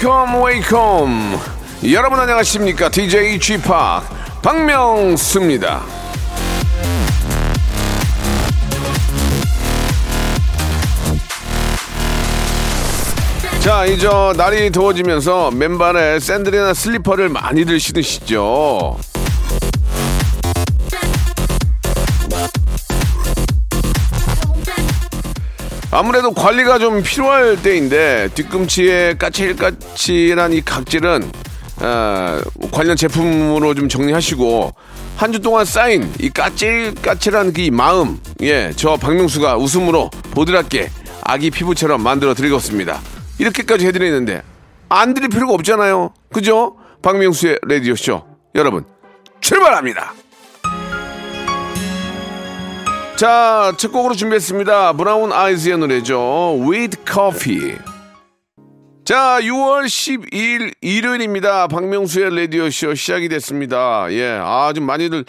Welcome welcome. 여러분 안녕하십니까? DJ 팍 박명수입니다. 자 이제 날이 더워지면서 맨발에 샌들이나 슬리퍼를 많이들 신으시죠 아무래도 관리가 좀 필요할 때인데 뒤꿈치에 까칠까칠한 이 각질은 아, 관련 제품으로 좀 정리하시고 한 주 동안 쌓인 이 까칠까칠한 그이 마음 예저 박명수가 웃음으로 보드랍게 아기 피부처럼 만들어 드리겠습니다. 이렇게까지 해드리는데 안 드릴 필요가 없잖아요. 그죠? 박명수의 라디오 쇼. 여러분 출발합니다. 자, 첫 곡으로 준비했습니다. 브라운 아이즈의 노래죠. With Coffee. 자, 6월 12일 일요일입니다. 박명수의 라디오쇼 시작이 됐습니다. 예, 아, 좀 많이들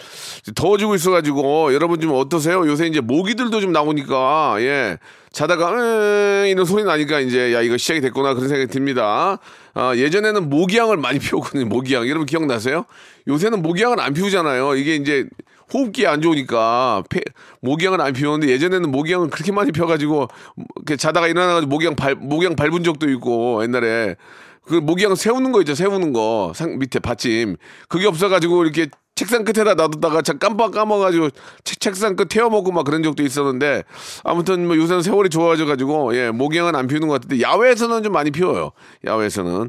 더워지고 있어가지고, 여러분 좀 어떠세요? 요새 이제 모기들도 좀 나오니까, 예, 자다가, 으, 이런 소리 나니까 이제, 야, 이거 시작이 됐구나, 그런 생각이 듭니다. 아, 예전에는 모기향을 많이 피웠거든요, 모기향. 여러분 기억나세요? 요새는 모기향을 안 피우잖아요. 이게 이제, 호흡기에 안 좋으니까 폐, 모기향을 안 피우는데 예전에는 모기향을 그렇게 많이 펴가지고 이렇게 자다가 일어나가지고 모기향 발 모기향 밟은 적도 있고 옛날에. 그 모기향 세우는 거 있죠 세우는 거. 상 밑에 받침. 그게 없어가지고 이렇게 책상 끝에다 놔뒀다가 참 깜빡 까먹어가지고 책, 책상 끝 태워먹고 막 그런 적도 있었는데 아무튼 뭐 요새는 세월이 좋아져가지고 예 모기향은 안 피우는 것 같은데 야외에서는 좀 많이 피워요. 야외에서는.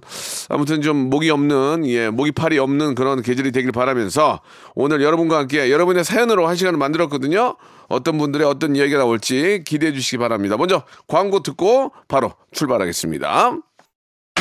아무튼 좀 모기 없는 예 모기팔이 없는 그런 계절이 되길 바라면서 오늘 여러분과 함께 여러분의 사연으로 한 시간을 만들었거든요. 어떤 분들의 어떤 이야기가 나올지 기대해 주시기 바랍니다. 먼저 광고 듣고 바로 출발하겠습니다.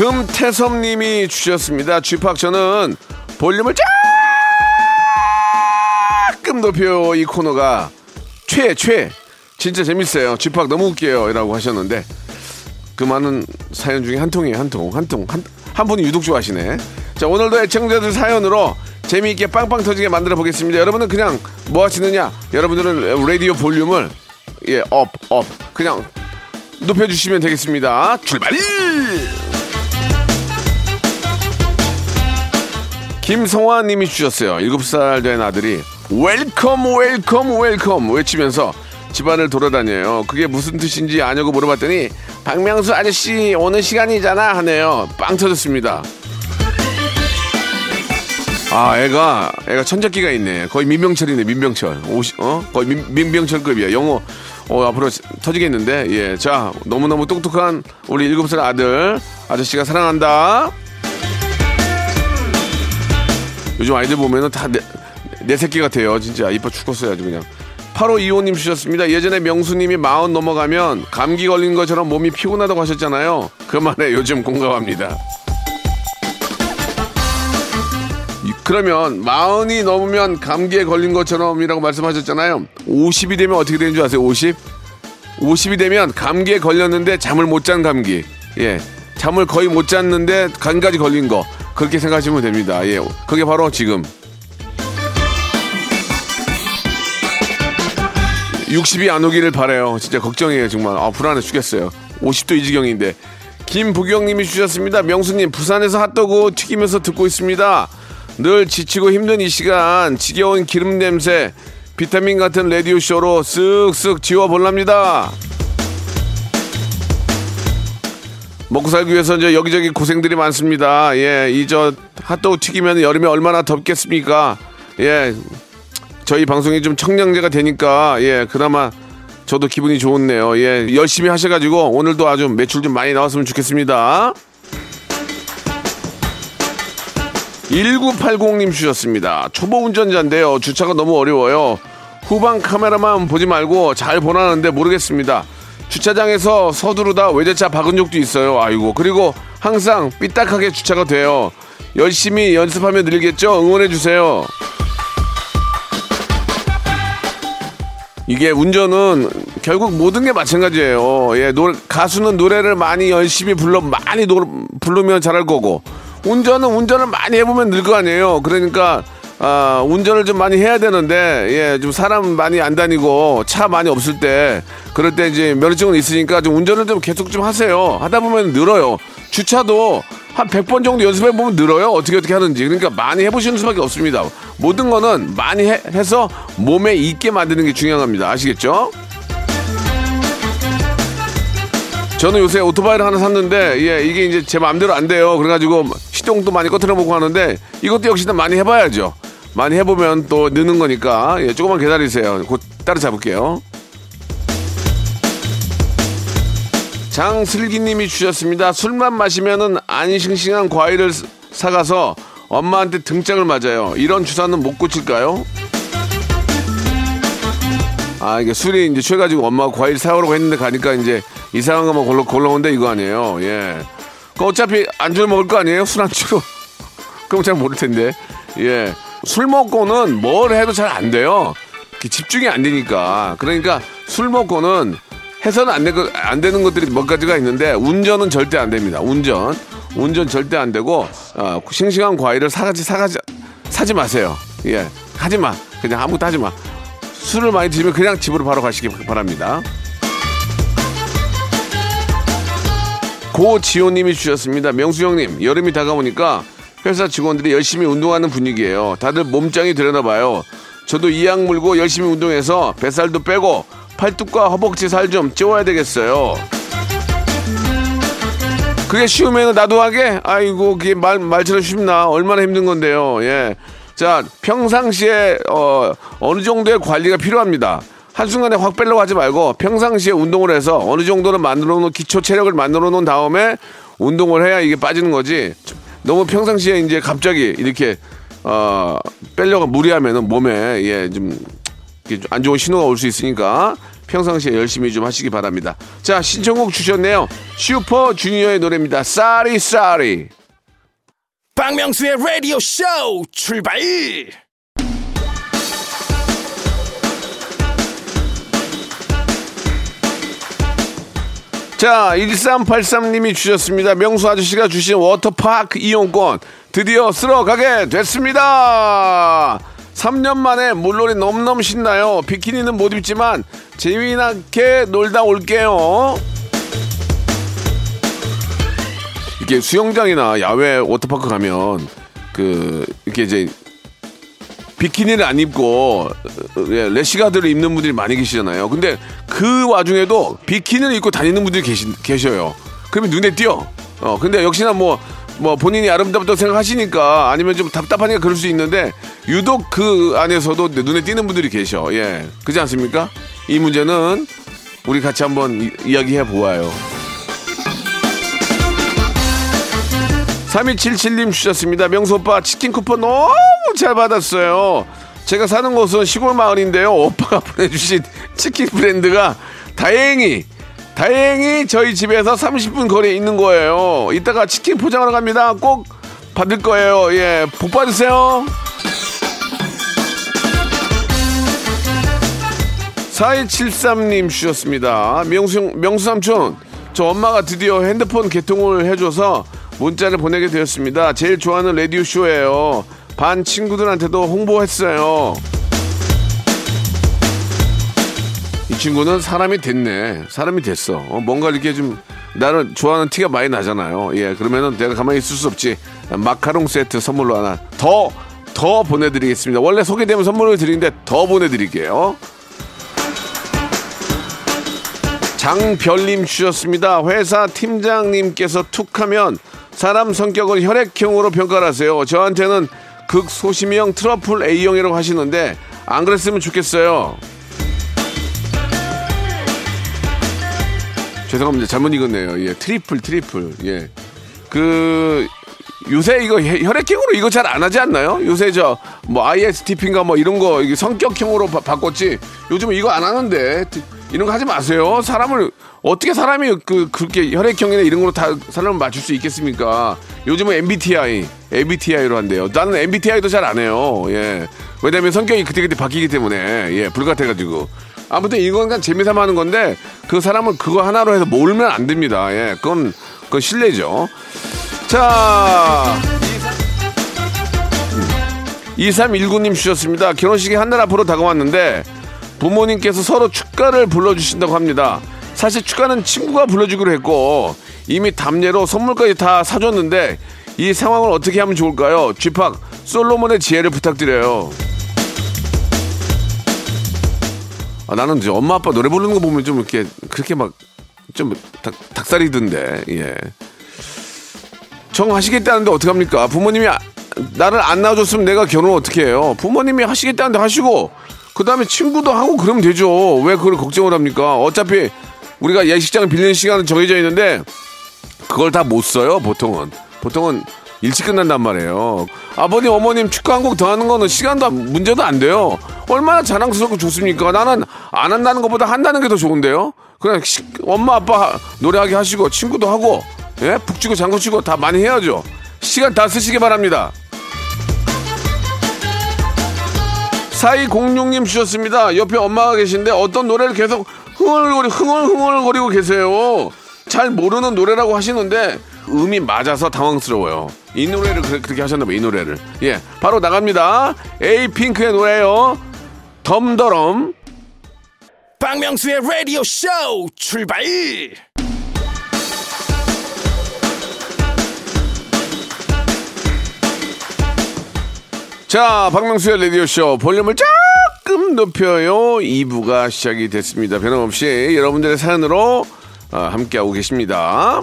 금태섭님이 주셨습니다. 지팍 저는 볼륨을 조금 높여요. 이 코너가 최, 최. 진짜 재밌어요. 지팍 너무 웃겨요. 라고 하셨는데 그 많은 사연 중에 한 통이에요. 한 통. 한 통. 한, 한 분이 유독 좋아하시네. 자, 오늘도 애청자들 사연으로 재미있게 빵빵 터지게 만들어 보겠습니다. 여러분은 그냥 뭐 하시느냐? 여러분들은 라디오 볼륨을 예, up, up. 그냥 높여주시면 되겠습니다. 출발! 김성화 님이 주셨어요. 7살 된 아들이 welcome welcome welcome 외치면서 집안을 돌아다녀요. 그게 무슨 뜻인지 아냐고 물어봤더니 박명수 아저씨 오는 시간이잖아 하네요. 빵 터졌습니다. 아 애가 애가 천재기가 있네. 거의 민병철이네 민병철. 오시, 어 거의 민, 민병철급이야. 영어 어 앞으로 터지겠는데 예. 자 너무너무 똑똑한 우리 7살 아들 아저씨가 사랑한다. 요즘 아이들 보면은 다 내, 내 새끼 같아요. 진짜 이뻐 죽겠어요. 아주 그냥. 8호 2호님 주셨습니다. 예전에 명수님이 마흔 넘어가면 감기 걸린 것처럼 몸이 피곤하다고 하셨잖아요. 그 말에 요즘 공감합니다. 이- 그러면 마흔이 넘으면 감기에 걸린 것처럼이라고 말씀하셨잖아요. 50이 되면 어떻게 되는 줄 아세요? 50? 50이 되면 감기에 걸렸는데 잠을 못 잔 감기. 예. 잠을 거의 못 잤는데 간까지 걸린 거. 그렇게 생각하시면 됩니다. 예. 그게 바로 지금 60이 안 오기를 바래요. 진짜 걱정이에요, 정말. 아, 불안해 죽겠어요. 50도 이 지경인데. 김부경님이 주셨습니다. 명수님, 부산에서 핫도그 튀기면서 듣고 있습니다. 늘 지치고 힘든 이 시간, 지겨운 기름 냄새, 비타민 같은 라디오 쇼로 쓱쓱 지워볼랍니다. 먹고 살기 위해서 이제 여기저기 고생들이 많습니다. 예, 이 저 핫도그 튀기면 여름에 얼마나 덥겠습니까? 예, 저희 방송이 좀 청량제가 되니까 예 그나마 저도 기분이 좋네요. 예 열심히 하셔가지고 오늘도 아주 매출 좀 많이 나왔으면 좋겠습니다. 1980님 주셨습니다. 초보 운전자인데요. 주차가 너무 어려워요. 후방 카메라만 보지 말고 잘 보라는데 모르겠습니다. 주차장에서 서두르다 외제차 박은 적도 있어요. 아이고. 그리고 항상 삐딱하게 주차가 돼요. 열심히 연습하면 늘겠죠? 응원해주세요. 이게 운전은 결국 모든 게 마찬가지예요. 예, 노 가수는 노래를 많이 열심히 불러 많이 노, 부르면 잘할 거고 운전은 운전을 많이 해보면 늘 거 아니에요. 그러니까 아, 운전을 좀 많이 해야 되는데 예, 좀 사람 많이 안 다니고 차 많이 없을 때 그럴 때 이제 면허증은 있으니까 좀 운전을 좀 계속 좀 하세요. 하다 보면 늘어요. 주차도 한 100번 정도 연습해 보면 늘어요. 어떻게 어떻게 하는지. 그러니까 많이 해보시는 수밖에 없습니다. 모든 거는 많이 해, 해서 몸에 있게 만드는 게 중요합니다. 아시겠죠? 저는 요새 오토바이를 하나 샀는데 예 이게 이제 제 마음대로 안 돼요. 그래가지고 시동도 많이 꺼트려 보고 하는데 이것도 역시 나 많이 해봐야죠. 많이 해보면 또 느는 거니까 예 조금만 기다리세요. 곧 따라잡을게요. 장슬기님이 주셨습니다. 술만 마시면은 안 싱싱한 과일을 사가서 엄마한테 등짝을 맞아요. 이런 주사는 못 고칠까요? 아 이게 술이 이제 취해가지고 엄마가 과일 사오라고 했는데 가니까 이제 이상한 것만 골라 골라온데 이거 아니에요. 예. 그 어차피 안주를 먹을 거 아니에요? 술 안주로. 그럼 잘 모를 텐데. 예. 술 먹고는 뭘 해도 잘 안 돼요. 집중이 안 되니까. 그러니까 술 먹고는 해서는 안, 되, 안 되는 것들이 몇 가지가 있는데 운전은 절대 안 됩니다. 운전. 운전 절대 안 되고 어, 싱싱한 과일을 사가지 사가지 사지 마세요. 예. 하지 마. 그냥 아무것도 하지 마. 술을 많이 드시면 그냥 집으로 바로 가시기 바랍니다. 고지호님이 주셨습니다. 명수 형님, 여름이 다가오니까 회사 직원들이 열심히 운동하는 분위기예요. 다들 몸짱이 되려나 봐요. 저도 이악 물고 열심히 운동해서 뱃살도 빼고 팔뚝과 허벅지 살 좀 찌워야 되겠어요. 그게 쉬우면 나도 하게? 아이고, 그게 말, 말처럼 쉽나? 얼마나 힘든 건데요. 예. 자, 평상시에, 어, 어느 정도의 관리가 필요합니다. 한순간에 확 빼려고 하지 말고 평상시에 운동을 해서 어느 정도는 만들어 놓은 기초 체력을 만들어 놓은 다음에 운동을 해야 이게 빠지는 거지. 너무 평상시에 이제 갑자기 이렇게 어 빼려고 무리하면은 몸에 예 좀 안 좋은 신호가 올 수 있으니까 평상시에 열심히 좀 하시기 바랍니다. 자 신청곡 주셨네요. 슈퍼 주니어의 노래입니다. 쌀이 쌀이. 박명수의 라디오 쇼 출발! 자, 1383님이 주셨습니다. 명수 아저씨가 주신 워터파크 이용권 드디어 쓸어가게 됐습니다. 3년 만에 물놀이 너무너무 신나요. 비키니는 못 입지만 재미나게 놀다 올게요. 이게 수영장이나 야외 워터파크 가면 그 이렇게 이제 비키니를 안 입고 예, 레시가드를 입는 분들이 많이 계시잖아요. 근데 그 와중에도 비키니를 입고 다니는 분들이 계시, 계셔요. 그러면 눈에 띄어. 어, 근데 역시나 뭐, 뭐 본인이 아름답다고 생각하시니까 아니면 좀 답답하니까 그럴 수 있는데 유독 그 안에서도 눈에 띄는 분들이 계셔. 예. 그지 않습니까? 이 문제는 우리 같이 한번 이, 이야기해 보아요. 3277님 주셨습니다. 명수 오빠 치킨 쿠폰 너무 잘 받았어요. 제가 사는 곳은 시골 마을인데요. 오빠가 보내주신 치킨 브랜드가 다행히 다행히 저희 집에서 30분 거리에 있는 거예요. 이따가 치킨 포장하러 갑니다. 꼭 받을 거예요. 예, 복 받으세요. 4273님 주셨습니다. 명수, 명수 삼촌, 저 엄마가 드디어 핸드폰 개통을 해줘서 문자를 보내게 되었습니다. 제일 좋아하는 라디오쇼예요. 반 친구들한테도 홍보했어요. 이 친구는 사람이 됐네. 사람이 됐어. 어, 뭔가 이렇게 좀 나는 좋아하는 티가 많이 나잖아요. 예, 그러면은 내가 가만히 있을 수 없지. 마카롱 세트 선물로 하나 더, 더 보내드리겠습니다. 원래 소개되면 선물을 드리는데 더 보내드릴게요. 장별님 주셨습니다. 회사 팀장님께서 툭 하면 사람 성격을 혈액형으로 평가를 하세요. 저한테는 극소심형 트러플 A형이라고 하시는데 안 그랬으면 좋겠어요. 죄송합니다. 잘못 읽었네요. 예, triple, triple. 예. 그, 요새 이거 혈- 혈액형으로 이거 잘 안 하지 않나요? 요새 저, 뭐, ISTP인가 뭐 이런 거, 이게 성격형으로 바, 바꿨지. 요즘 이거 안 하는데. 이런 거 하지 마세요. 사람을, 어떻게 사람이 그, 그렇게 혈액형이나 이런 걸로 다 사람을 맞출 수 있겠습니까? 요즘은 MBTI, MBTI로 한대요. 나는 MBTI도 잘 안 해요. 예. 왜냐면 성격이 그때그때 바뀌기 때문에, 예, 불같아 가지고. 아무튼 이건 그냥 재미삼아 하는 건데 그 사람을 그거 하나로 해서 몰면 안 됩니다. 예, 그건 그건 실례죠. 자. 2319님 주셨습니다. 결혼식이 한 달 앞으로 다가왔는데 부모님께서 서로 축가를 불러주신다고 합니다. 사실 축가는 친구가 불러주기로 했고 이미 답례로 선물까지 다 사줬는데 이 상황을 어떻게 하면 좋을까요? 쥐팍 솔로몬의 지혜를 부탁드려요. 아, 나는 이제 엄마 아빠 노래 부르는 거 보면 좀 이렇게 그렇게 막 좀 닭살이던데 예. 정하시겠다는데 어떡합니까? 부모님이 아- 나를 안 낳아줬으면 내가 결혼 어떻게 해요? 부모님이 하시겠다는데 하시고 그 다음에 친구도 하고 그러면 되죠. 왜 그걸 걱정을 합니까? 어차피 우리가 예식장을 빌리는 시간은 정해져 있는데 그걸 다 못 써요. 보통은 보통은 일찍 끝난단 말이에요. 아버님 어머님 축가 한곡 더 하는 거는 시간도 안- 문제도 안 돼요. 얼마나 자랑스럽고 좋습니까? 나는 안 한다는 것보다 한다는 게 더 좋은데요. 그냥 시- 엄마 아빠 노래하게 하시고 친구도 하고 예 북치고 장구치고 다 많이 해야죠. 시간 다 쓰시기 바랍니다. 4206님 주셨습니다. 옆에 엄마가 계신데 어떤 노래를 계속 흥얼거리, 흥얼흥얼거리고 계세요. 잘 모르는 노래라고 하시는데 음이 맞아서 당황스러워요. 이 노래를 그- 그렇게 하셨나봐요, 이 노래를. 예, 바로 나갑니다. 에이핑크의 노래요. 덤더럼. 박명수의 라디오 쇼 출발 자, 박명수의 라디오쇼 볼륨을 조금 높여요. 2부가 시작이 됐습니다. 변함없이 여러분들의 사연으로 어, 함께하고 계십니다.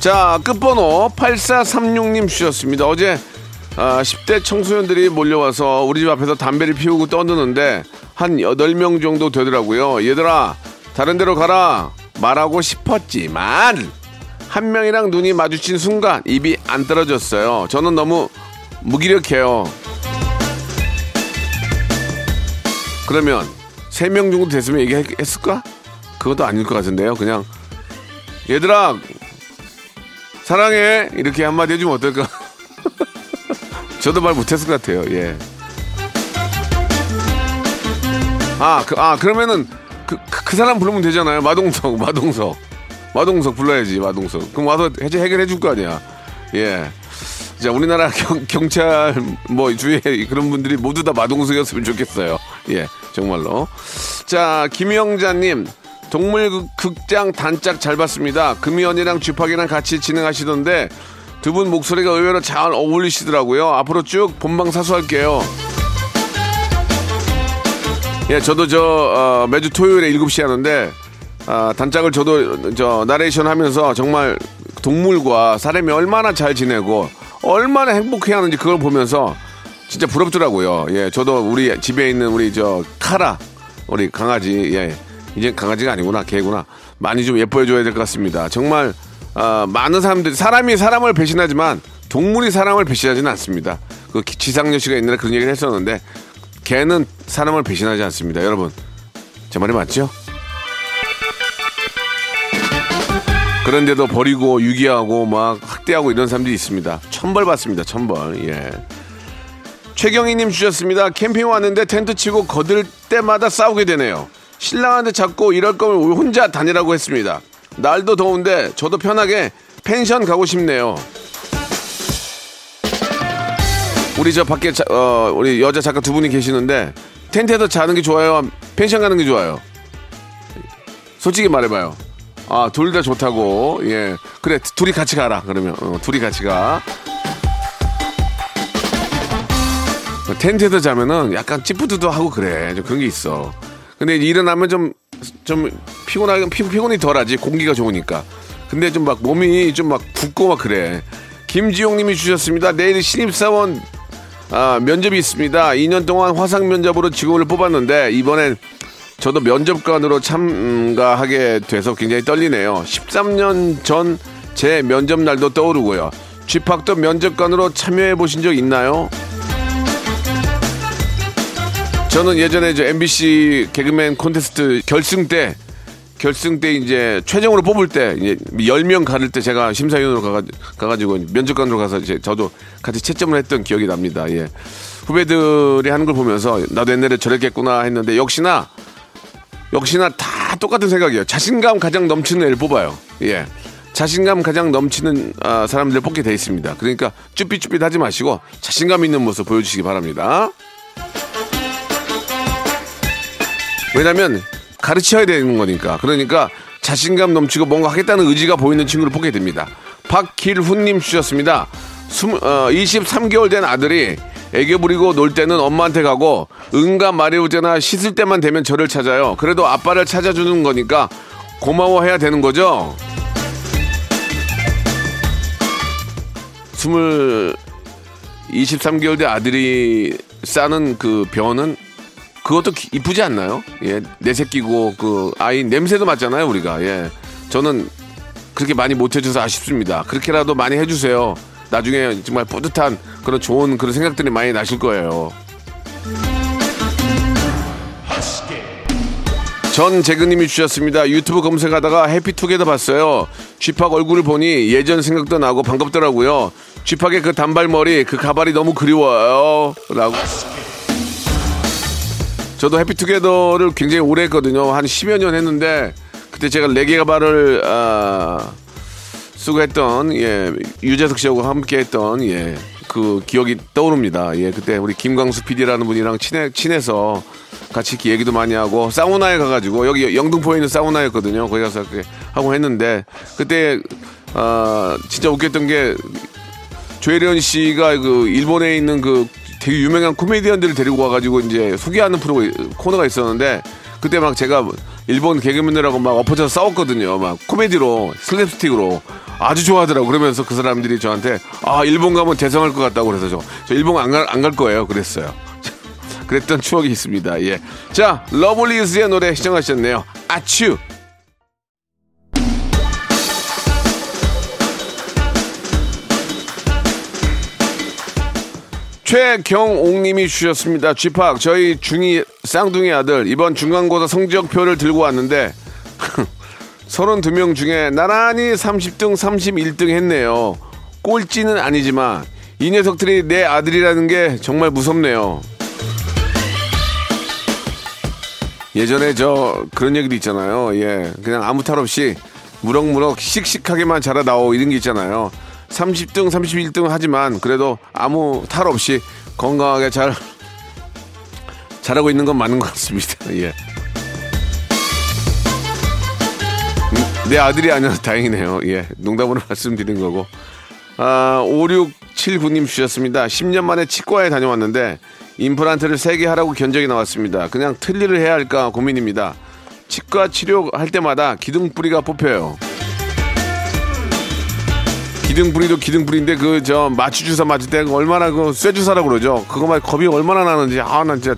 자, 끝번호 8436님 주셨습니다. 어제 아, 10대 청소년들이 몰려와서 우리 집 앞에서 담배를 피우고 떠드는데 한 8명 정도 되더라고요. 얘들아, 다른 데로 가라. 말하고 싶었지만 한 명이랑 눈이 마주친 순간 입이 안 떨어졌어요. 저는 너무 무기력해요. 그러면 세 명 정도 됐으면 얘기했을까? 그것도 아닐 것 같은데요. 그냥 얘들아 사랑해 이렇게 한마디 해주면 어떨까? 저도 말 못했을 것 같아요. 예. 아, 그, 아 그러면은 그, 그, 그 사람 부르면 되잖아요. 마동석, 마동석. 마동석 불러야지, 마동석. 그럼 와서 해제, 해결해 줄 거 아니야. 예. 자, 우리나라 경, 경찰, 뭐, 주위에 그런 분들이 모두 다 마동석이었으면 좋겠어요. 예, 정말로. 자, 김영자님, 동물 극장 단짝 잘 봤습니다. 금이언이랑 쥐팍이랑 같이 진행하시던데 두 분 목소리가 의외로 잘 어울리시더라고요. 앞으로 쭉 본방 사수할게요. 예, 저도 저 어, 매주 토요일에 7시 하는데 아, 단짝을 저도 저 나레이션 하면서 정말 동물과 사람이 얼마나 잘 지내고 얼마나 행복해 하는지 그걸 보면서 진짜 부럽더라고요. 예, 저도 우리 집에 있는 우리 저 카라 우리 강아지 예. 이제 강아지가 아니구나 개구나 많이 좀 예뻐해 줘야 될 것 같습니다. 정말 아, 많은 사람들이 사람이 사람을 배신하지만 동물이 사람을 배신하지는 않습니다. 그 지상렬 씨가 옛날에 그런 얘기를 했었는데 개는 사람을 배신하지 않습니다. 여러분 제 말이 맞죠? 그런데도 버리고 유기하고 막 학대하고 이런 사람들이 있습니다. 천벌 받습니다. 천벌. 예. 최경희님 주셨습니다. 캠핑 왔는데 텐트 치고 거들 때마다 싸우게 되네요. 신랑한테 자꾸 이럴 거면 혼자 다니라고 했습니다. 날도 더운데 저도 편하게 펜션 가고 싶네요. 우리 저 밖에 자- 어, 우리 여자 작가 두 분이 계시는데 텐트에서 자는 게 좋아요? 펜션 가는 게 좋아요? 솔직히 말해봐요. 아, 둘 다 좋다고. 예. 그래, 둘이 같이 가라. 그러면. 어, 둘이 같이 가. 텐트에서 자면은 약간 찌푸드도 하고 그래. 좀 그런 게 있어. 근데 일어나면 좀, 좀 피곤하게, 피, 피곤이 덜 하지. 공기가 좋으니까. 근데 좀 막 몸이 좀 막 붓고 막 그래. 김지용 님이 주셨습니다. 내일 신입사원 아, 면접이 있습니다. 2년 동안 화상 면접으로 직원을 뽑았는데 이번엔 저도 면접관으로 참가하게 돼서 굉장히 떨리네요. 13년 전 제 면접 날도 떠오르고요. 쥐팍도 면접관으로 참여해 보신 적 있나요? 저는 예전에 저 MBC 개그맨 콘테스트 결승 때 결승 때 이제 최종으로 뽑을 때 이제 10명 가를 때 제가 심사위원으로 가가, 가가지고 면접관으로 가서 이제 저도 같이 채점을 했던 기억이 납니다. 예. 후배들이 하는 걸 보면서 나도 옛날에 저랬겠구나 했는데 역시나 역시나 다 똑같은 생각이에요. 자신감 가장 넘치는 애를 뽑아요. 예. 자신감 가장 넘치는 아, 사람들 뽑게 돼 있습니다. 그러니까 쭈삣쭈삣 하지 마시고 자신감 있는 모습 보여주시기 바랍니다. 왜냐면 가르쳐야 되는 거니까. 그러니까 자신감 넘치고 뭔가 하겠다는 의지가 보이는 친구를 뽑게 됩니다. 박길훈님 주셨습니다. 20, 어, 23개월 된 아들이 애교 부리고 놀 때는 엄마한테 가고 응가 때나 씻을 때만 되면 저를 찾아요. 그래도 아빠를 찾아주는 거니까 고마워해야 되는 거죠. 20, 23개월 된 아들이 싸는 그 변은 그것도 기- 이쁘지 않나요? 예, 내 새끼고 그 아이 냄새도 맡잖아요, 우리가. 예, 저는 그렇게 많이 못 해줘서 아쉽습니다. 그렇게라도 많이 해주세요. 나중에 정말 뿌듯한 그런 좋은 그런 생각들이 많이 나실 거예요. 전 재근님이 주셨습니다. 유튜브 검색하다가 해피투게더 봤어요. 쥐팍 얼굴을 보니 예전 생각도 나고 반갑더라고요. 쥐팍의 그 단발머리, 그 가발이 너무 그리워요. 라고. 저도 해피투게더를 굉장히 오래 했거든요. 한 10여 년 했는데 그때 제가 레게 가발을 아, 쓰고 했던 예 유재석 씨하고 함께 했던 예 그 기억이 떠오릅니다. 예 그때 우리 김광수 PD라는 분이랑 친해 친해서 같이 얘기도 많이 하고 사우나에 가가지고 여기 영등포에 있는 사우나였거든요. 거기 가서 이렇게 하고 했는데 그때 아 진짜 웃겼던 게 조혜련 씨가 그 일본에 있는 그 되게 유명한 코미디언들을 데리고 와가지고 이제 소개하는 프로 코너가 있었는데 그때 막 제가 일본 개그맨들하고 막 엎어져서 싸웠거든요. 막 코미디로 슬랩스틱으로 아주 좋아하더라고. 그러면서 그 사람들이 저한테 아 일본 가면 대성할 것 같다고 그래서 저, 저 일본 안 갈 안 갈 거예요. 그랬어요. 그랬던 추억이 있습니다. 예. 자, 러블리즈의 노래 시청하셨네요. 아츄. 최경옥님이 주셨습니다. 쥐팍 저희 중이 쌍둥이 아들 이번 중간고사 성적표를 들고 왔는데 32명 중에 나란히 30등 31등 했네요. 꼴찌는 아니지만 이 녀석들이 내 아들이라는 게 정말 무섭네요. 예전에 저 그런 얘기도 있잖아요. 예, 그냥 아무 탈 없이 무럭무럭 씩씩하게만 자라 나오 이런 게 있잖아요. 30등, 31등 하지만 그래도 아무 탈 없이 건강하게 잘 잘하고 있는 건 맞는 것 같습니다. 예. 내 아들이 아니어서 다행이네요. 예. 농담으로 말씀드린 거고. 아, 5679님 주셨습니다. 10년 만에 치과에 다녀왔는데 임플란트를 3개 하라고 견적이 나왔습니다. 그냥 틀니를 해야 할까 고민입니다. 치과 치료할 때마다 기둥뿌리가 뽑혀요. 기둥뿌리도 기둥뿌리인데 그 저 마취 주사 맞을 때 얼마나 그 쇠 주사라고 그러죠. 그거만 겁이 얼마나 나는지 아나 진짜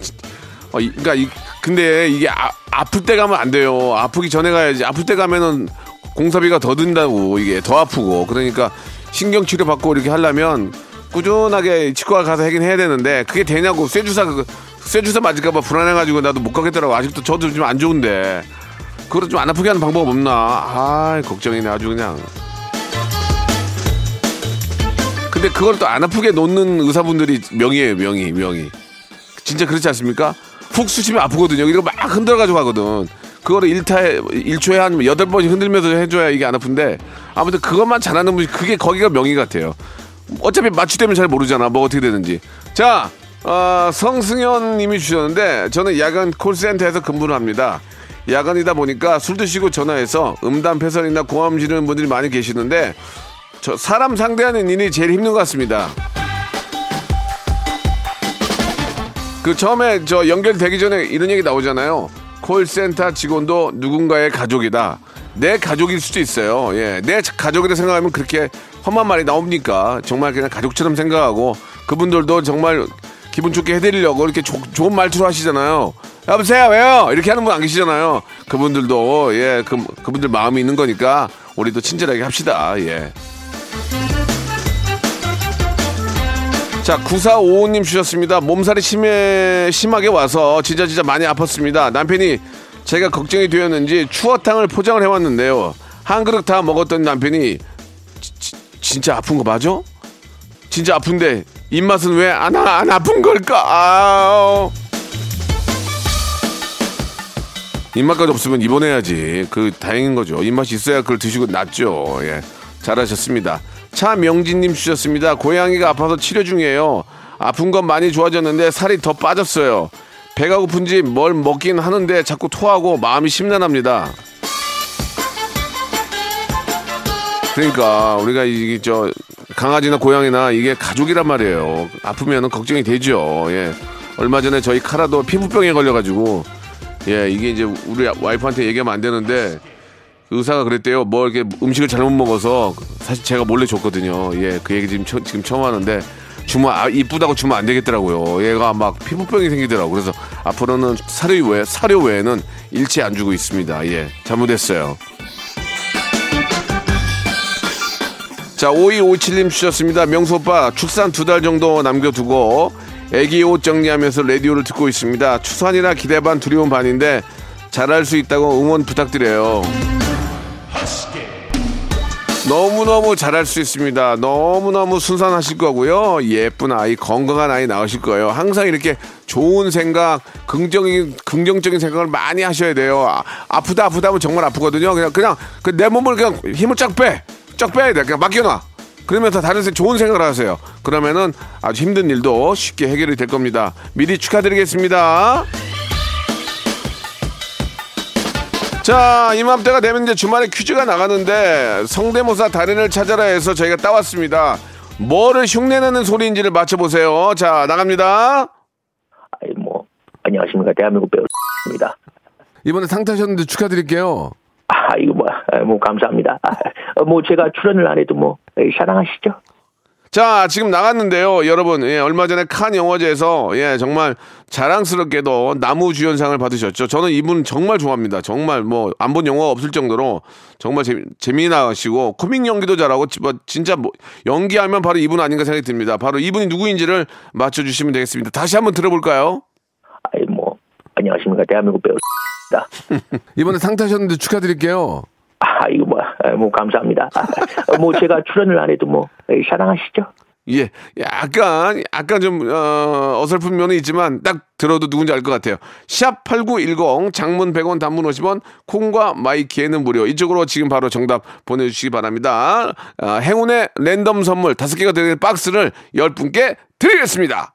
어, 이, 그러니까 이, 근데 이게 아, 아플 때 가면 안 돼요. 아프기 전에 가야지. 아플 때 가면은 공사비가 더 든다고. 이게 더 아프고. 그러니까 신경 치료 받고 이렇게 하려면 꾸준하게 치과 가서 하긴 해야 되는데 그게 되냐고. 쇠주사 그 쇠주사 맞을까봐 불안해가지고 나도 못 가겠더라고. 아직도 저도 좀 안 좋은데. 그걸 좀 안 아프게 하는 방법 없나? 아 걱정이네. 아주 그냥. 근데 그걸 또 안 아프게 놓는 의사분들이 명이에요. 명이 명이 진짜 그렇지 않습니까 훅 쑤시면 아프거든요 이거 막 흔들어가지고 하거든 그거를 일타에일초에한 여덟 번씩 흔들면서 해줘야 이게 안 아픈데 아무튼 그것만 잘하는 분이 그게 거기가 명의 같아요 어차피 마취되면 잘 모르잖아. 뭐 어떻게 되는지. 자, 어, 성승현 님이 주셨는데 저는 야간 콜센터에서 근무를 합니다. 야간이다 보니까 술 드시고 전화해서 음담 패설이나 고함 지르는 분들이 많이 계시는데 저 사람 상대하는 일이 제일 힘든 것 같습니다. 그 처음에 저 연결되기 전에 이런 얘기 나오잖아요. 콜센터 직원도 누군가의 가족이다. 내 가족일 수도 있어요. 예, 내 가족이라 생각하면 그렇게 험한 말이 나옵니까? 정말 그냥 가족처럼 생각하고 그분들도 정말 기분 좋게 해드리려고 이렇게 조- 좋은 말투로 하시잖아요. 여보세요, 왜요? 이렇게 하는 분 안 계시잖아요. 그분들도, 예, 그, 그분들 마음이 있는 거니까 우리도 친절하게 합시다. 예. 자, 9455님 주셨습니다. 몸살이 심해, 심하게 와서 진짜 진짜 많이 아팠습니다. 남편이 제가 걱정이 되었는지 추어탕을 포장을 해왔는데요. 한 그릇 다 먹었던 남편이 지- 지- 진짜 아픈 거 맞아? 진짜 아픈데 입맛은 왜 안 안 아픈 걸까? 아 입맛까지 없으면 입원해야지. 그 다행인 거죠. 입맛이 있어야 그걸 드시고 낫죠. 예. 잘하셨습니다. 차명진님 주셨습니다. 고양이가 아파서 치료 중이에요. 아픈 건 많이 좋아졌는데 살이 더 빠졌어요. 배가 고픈지 뭘 먹긴 하는데 자꾸 토하고 마음이 심란합니다. 그러니까 우리가 이게 저 강아지나 고양이나 이게 가족이란 말이에요. 아프면은 걱정이 되죠. 예. 얼마 전에 저희 카라도 피부병에 걸려가지고 예 이게 이제 우리 와이프한테 얘기하면 안 되는데 의사가 그랬대요. 뭐 이렇게 음식을 잘못 먹어서 사실 제가 몰래 줬거든요. 예, 그 얘기 지금 처- 지금 처음 하는데 주면 아, 이쁘다고 주면 안 되겠더라고요. 얘가 막 피부병이 생기더라고. 그래서 앞으로는 사료 외 사료 외에는 일체 안 주고 있습니다. 예, 잘못했어요. 자, 5257님 주셨습니다. 명수 오빠, 축산 두 달 정도 남겨두고 애기 옷 정리하면서 라디오를 듣고 있습니다. 추산이라 기대 반 두려움 반인데 잘할 수 있다고 응원 부탁드려요. 너무너무 잘할 수 있습니다. 너무너무 순산하실 거고요. 예쁜 아이, 건강한 아이 나오실 거예요. 항상 이렇게 좋은 생각, 긍정적인, 긍정적인 생각을 많이 하셔야 돼요. 아, 아프다, 아프다 하면 정말 아프거든요. 그냥, 그냥, 그내 몸을 그냥 힘을 쫙 빼. 쫙 빼야 돼. 그냥 맡겨놔. 그러면서 다른 생 좋은 생각을 하세요. 그러면은 아주 힘든 일도 쉽게 해결이 될 겁니다. 미리 축하드리겠습니다. 자, 이맘때가 되면 이제 주말에 퀴즈가 나가는데 성대모사 달인을 찾아라 해서 저희가 따왔습니다. 뭐를 흉내내는 소리인지를 맞춰보세요. 자, 나갑니다. 아이 뭐 안녕하십니까 대한민국 배우입니다. 이번에 상 타셨는데 축하드릴게요. 아 이거 뭐, 아, 뭐 감사합니다. 아, 어, 뭐 제가 출연을 안 해도 뭐 사랑하시죠? 자, 지금 나갔는데요. 여러분, 예, 얼마 전에 칸 영화제에서, 예, 정말 자랑스럽게도 나무 주연상을 받으셨죠. 저는 이분 정말 좋아합니다. 정말 뭐, 안 본 영화가 없을 정도로 정말 재미, 재미나시고, 코믹 연기도 잘하고, 지- 뭐, 진짜 뭐, 연기하면 바로 이분 아닌가 생각이 듭니다. 바로 이분이 누구인지를 맞춰주시면 되겠습니다. 다시 한번 들어볼까요? 아이 뭐 안녕하십니까 대한민국 배우입니다. 이번에 상 타셨는데 축하드릴게요. 아 이거 뭐, 아, 뭐 감사합니다. 아, 어, 뭐 제가 출연을 안 해도 뭐 사랑하시죠? 예, 약간, 약간 좀, 어, 어설픈 면은 있지만, 딱 들어도 누군지 알 것 같아요. 샵 8910, 장문 100원, 단문 50원, 콩과 마이키에는 무료. 이쪽으로 지금 바로 정답 보내주시기 바랍니다. 어, 행운의 랜덤 선물 5 개가 되는 박스를 10분께 드리겠습니다.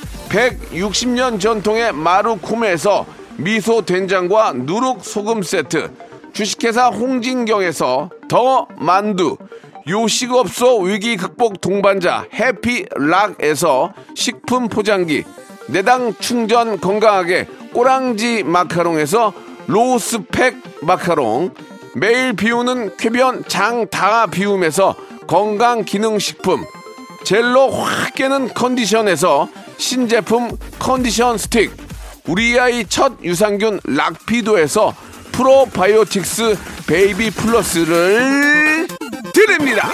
160년 전통의 마루코메에서 미소 된장과 누룩 소금 세트 주식회사 홍진경에서 더 만두 요식업소 위기 극복 동반자 해피락에서 식품 포장기 내당 충전 건강하게 꼬랑지 마카롱에서 로스팩 마카롱 매일 비우는 쾌변 장다 비움에서 건강기능식품 젤로 확 깨는 컨디션에서 신제품 컨디션 스틱 우리 아이 첫 유산균 락피도에서 프로바이오틱스 베이비 플러스를 드립니다.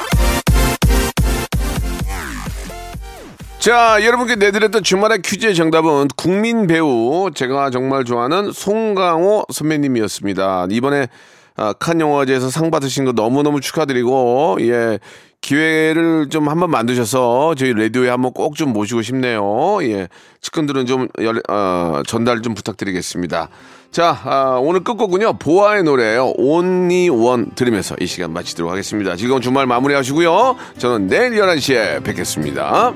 자, 여러분께 내드렸던 주말의 퀴즈의 정답은 국민 배우 제가 정말 좋아하는 송강호 선배님이었습니다. 이번에 아, 칸 영화제에서 상 받으신 거 너무너무 축하드리고 예. 기회를 좀 한번 만드셔서 저희 라디오에 한번 꼭 좀 모시고 싶네요. 예. 측근들은 좀 열, 어, 전달 좀 부탁드리겠습니다. 자, 아, 오늘 끝곡은요. 보아의 노래예요. One 들으면서 이 시간 마치도록 하겠습니다. 즐거운 주말 마무리하시고요. 저는 내일 11시에 뵙겠습니다.